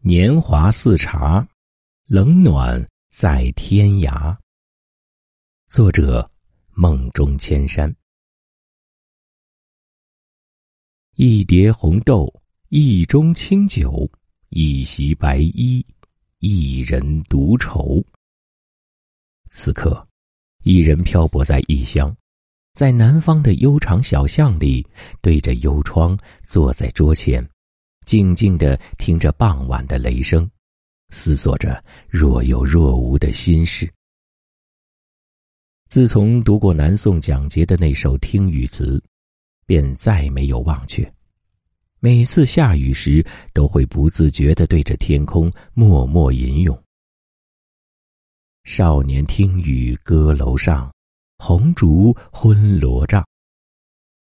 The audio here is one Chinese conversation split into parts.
年华似茶，冷暖在天涯。作者：梦中千山。一碟红豆，一盅清酒，一袭白衣，一人独愁。此刻，一人漂泊在异乡，在南方的悠长小巷里，对着幽窗，坐在桌前。静静的听着傍晚的雷声，思索着若有若无的心事。自从读过南宋蒋捷的那首听雨词，便再没有忘却。每次下雨时，都会不自觉的对着天空默默吟咏：“少年听雨歌楼上，红烛昏罗帐；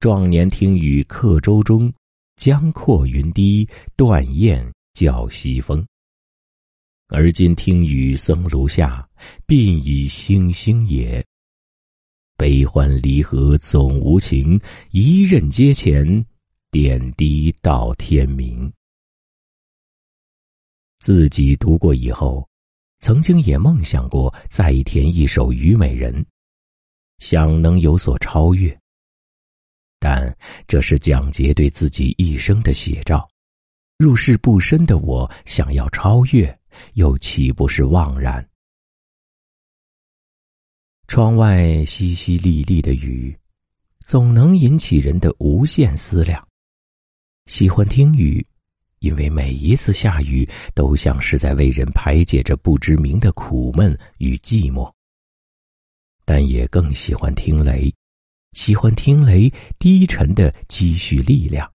壮年听雨客舟中。”江阔云低，断雁叫西风。而今听雨僧庐下，鬓已星星也。悲欢离合总无情，一任阶前，点滴到天明。自己读过以后，曾经也梦想过再填一首《虞美人》，想能有所超越。但这是蒋捷对自己一生的写照，入世不深的我想要超越，又岂不是枉然？窗外淅淅沥沥的雨，总能引起人的无限思量。喜欢听雨，因为每一次下雨都像是在为人排解着不知名的苦闷与寂寞。但也更喜欢听雷。喜欢听雷低沉的积蓄力量，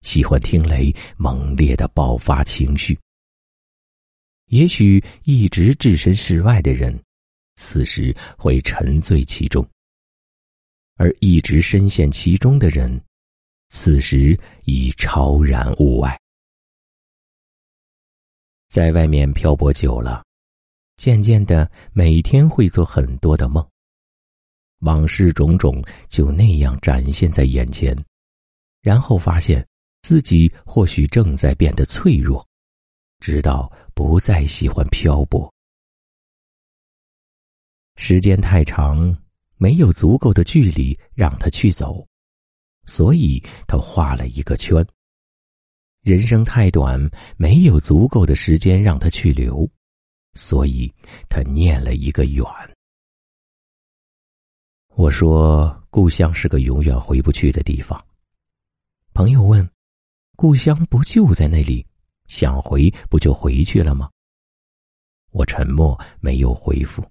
喜欢听雷猛烈的爆发情绪。也许一直置身事外的人，此时会沉醉其中；而一直深陷其中的人，此时已超然物外。在外面漂泊久了，渐渐的每天会做很多的梦。往事种种就那样展现在眼前，然后发现自己或许正在变得脆弱，直到不再喜欢漂泊。时间太长，没有足够的距离让他去走，所以他画了一个圈。人生太短，没有足够的时间让他去留，所以他念了一个远。我说：“故乡是个永远回不去的地方。”朋友问：“故乡不就在那里？想回不就回去了吗？”我沉默，没有回复。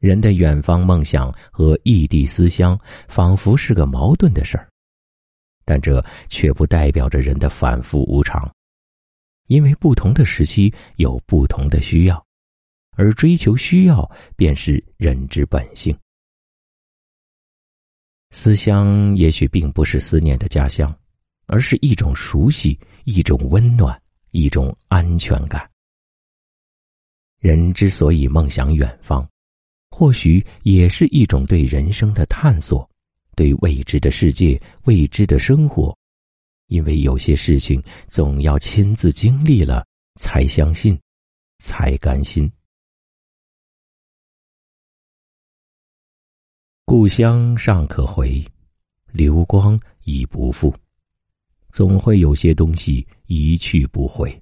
人的远方梦想和异地思乡，仿佛是个矛盾的事儿，但这却不代表着人的反复无常，因为不同的时期有不同的需要，而追求需要便是人之本性。思乡也许并不是思念的家乡，而是一种熟悉，一种温暖，一种安全感。人之所以梦想远方，或许也是一种对人生的探索，对未知的世界、未知的生活。因为有些事情总要亲自经历了，才相信，才甘心。故乡尚可回，流光已不复。总会有些东西一去不回，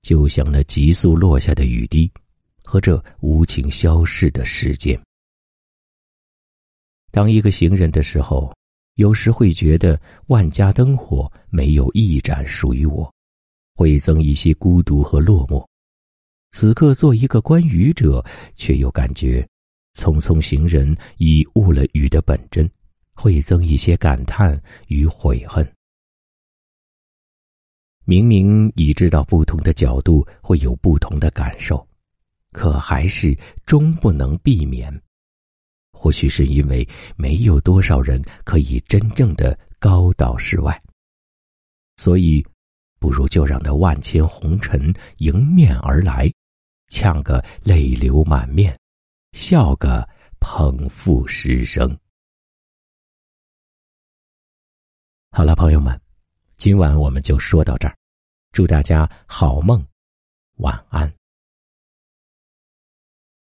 就像那急速落下的雨滴，和这无情消逝的时间。当一个行人的时候，有时会觉得万家灯火没有一盏属于我，会增一些孤独和落寞。此刻做一个观雨者，却又感觉。匆匆行人已误了雨的本真，会增一些感叹与悔恨。明明已知道不同的角度会有不同的感受，可还是终不能避免。或许是因为没有多少人可以真正的高到世外，所以，不如就让那万千红尘迎面而来，呛个泪流满面。笑个捧腹失声。好了，朋友们，今晚我们就说到这儿。祝大家好梦，晚安。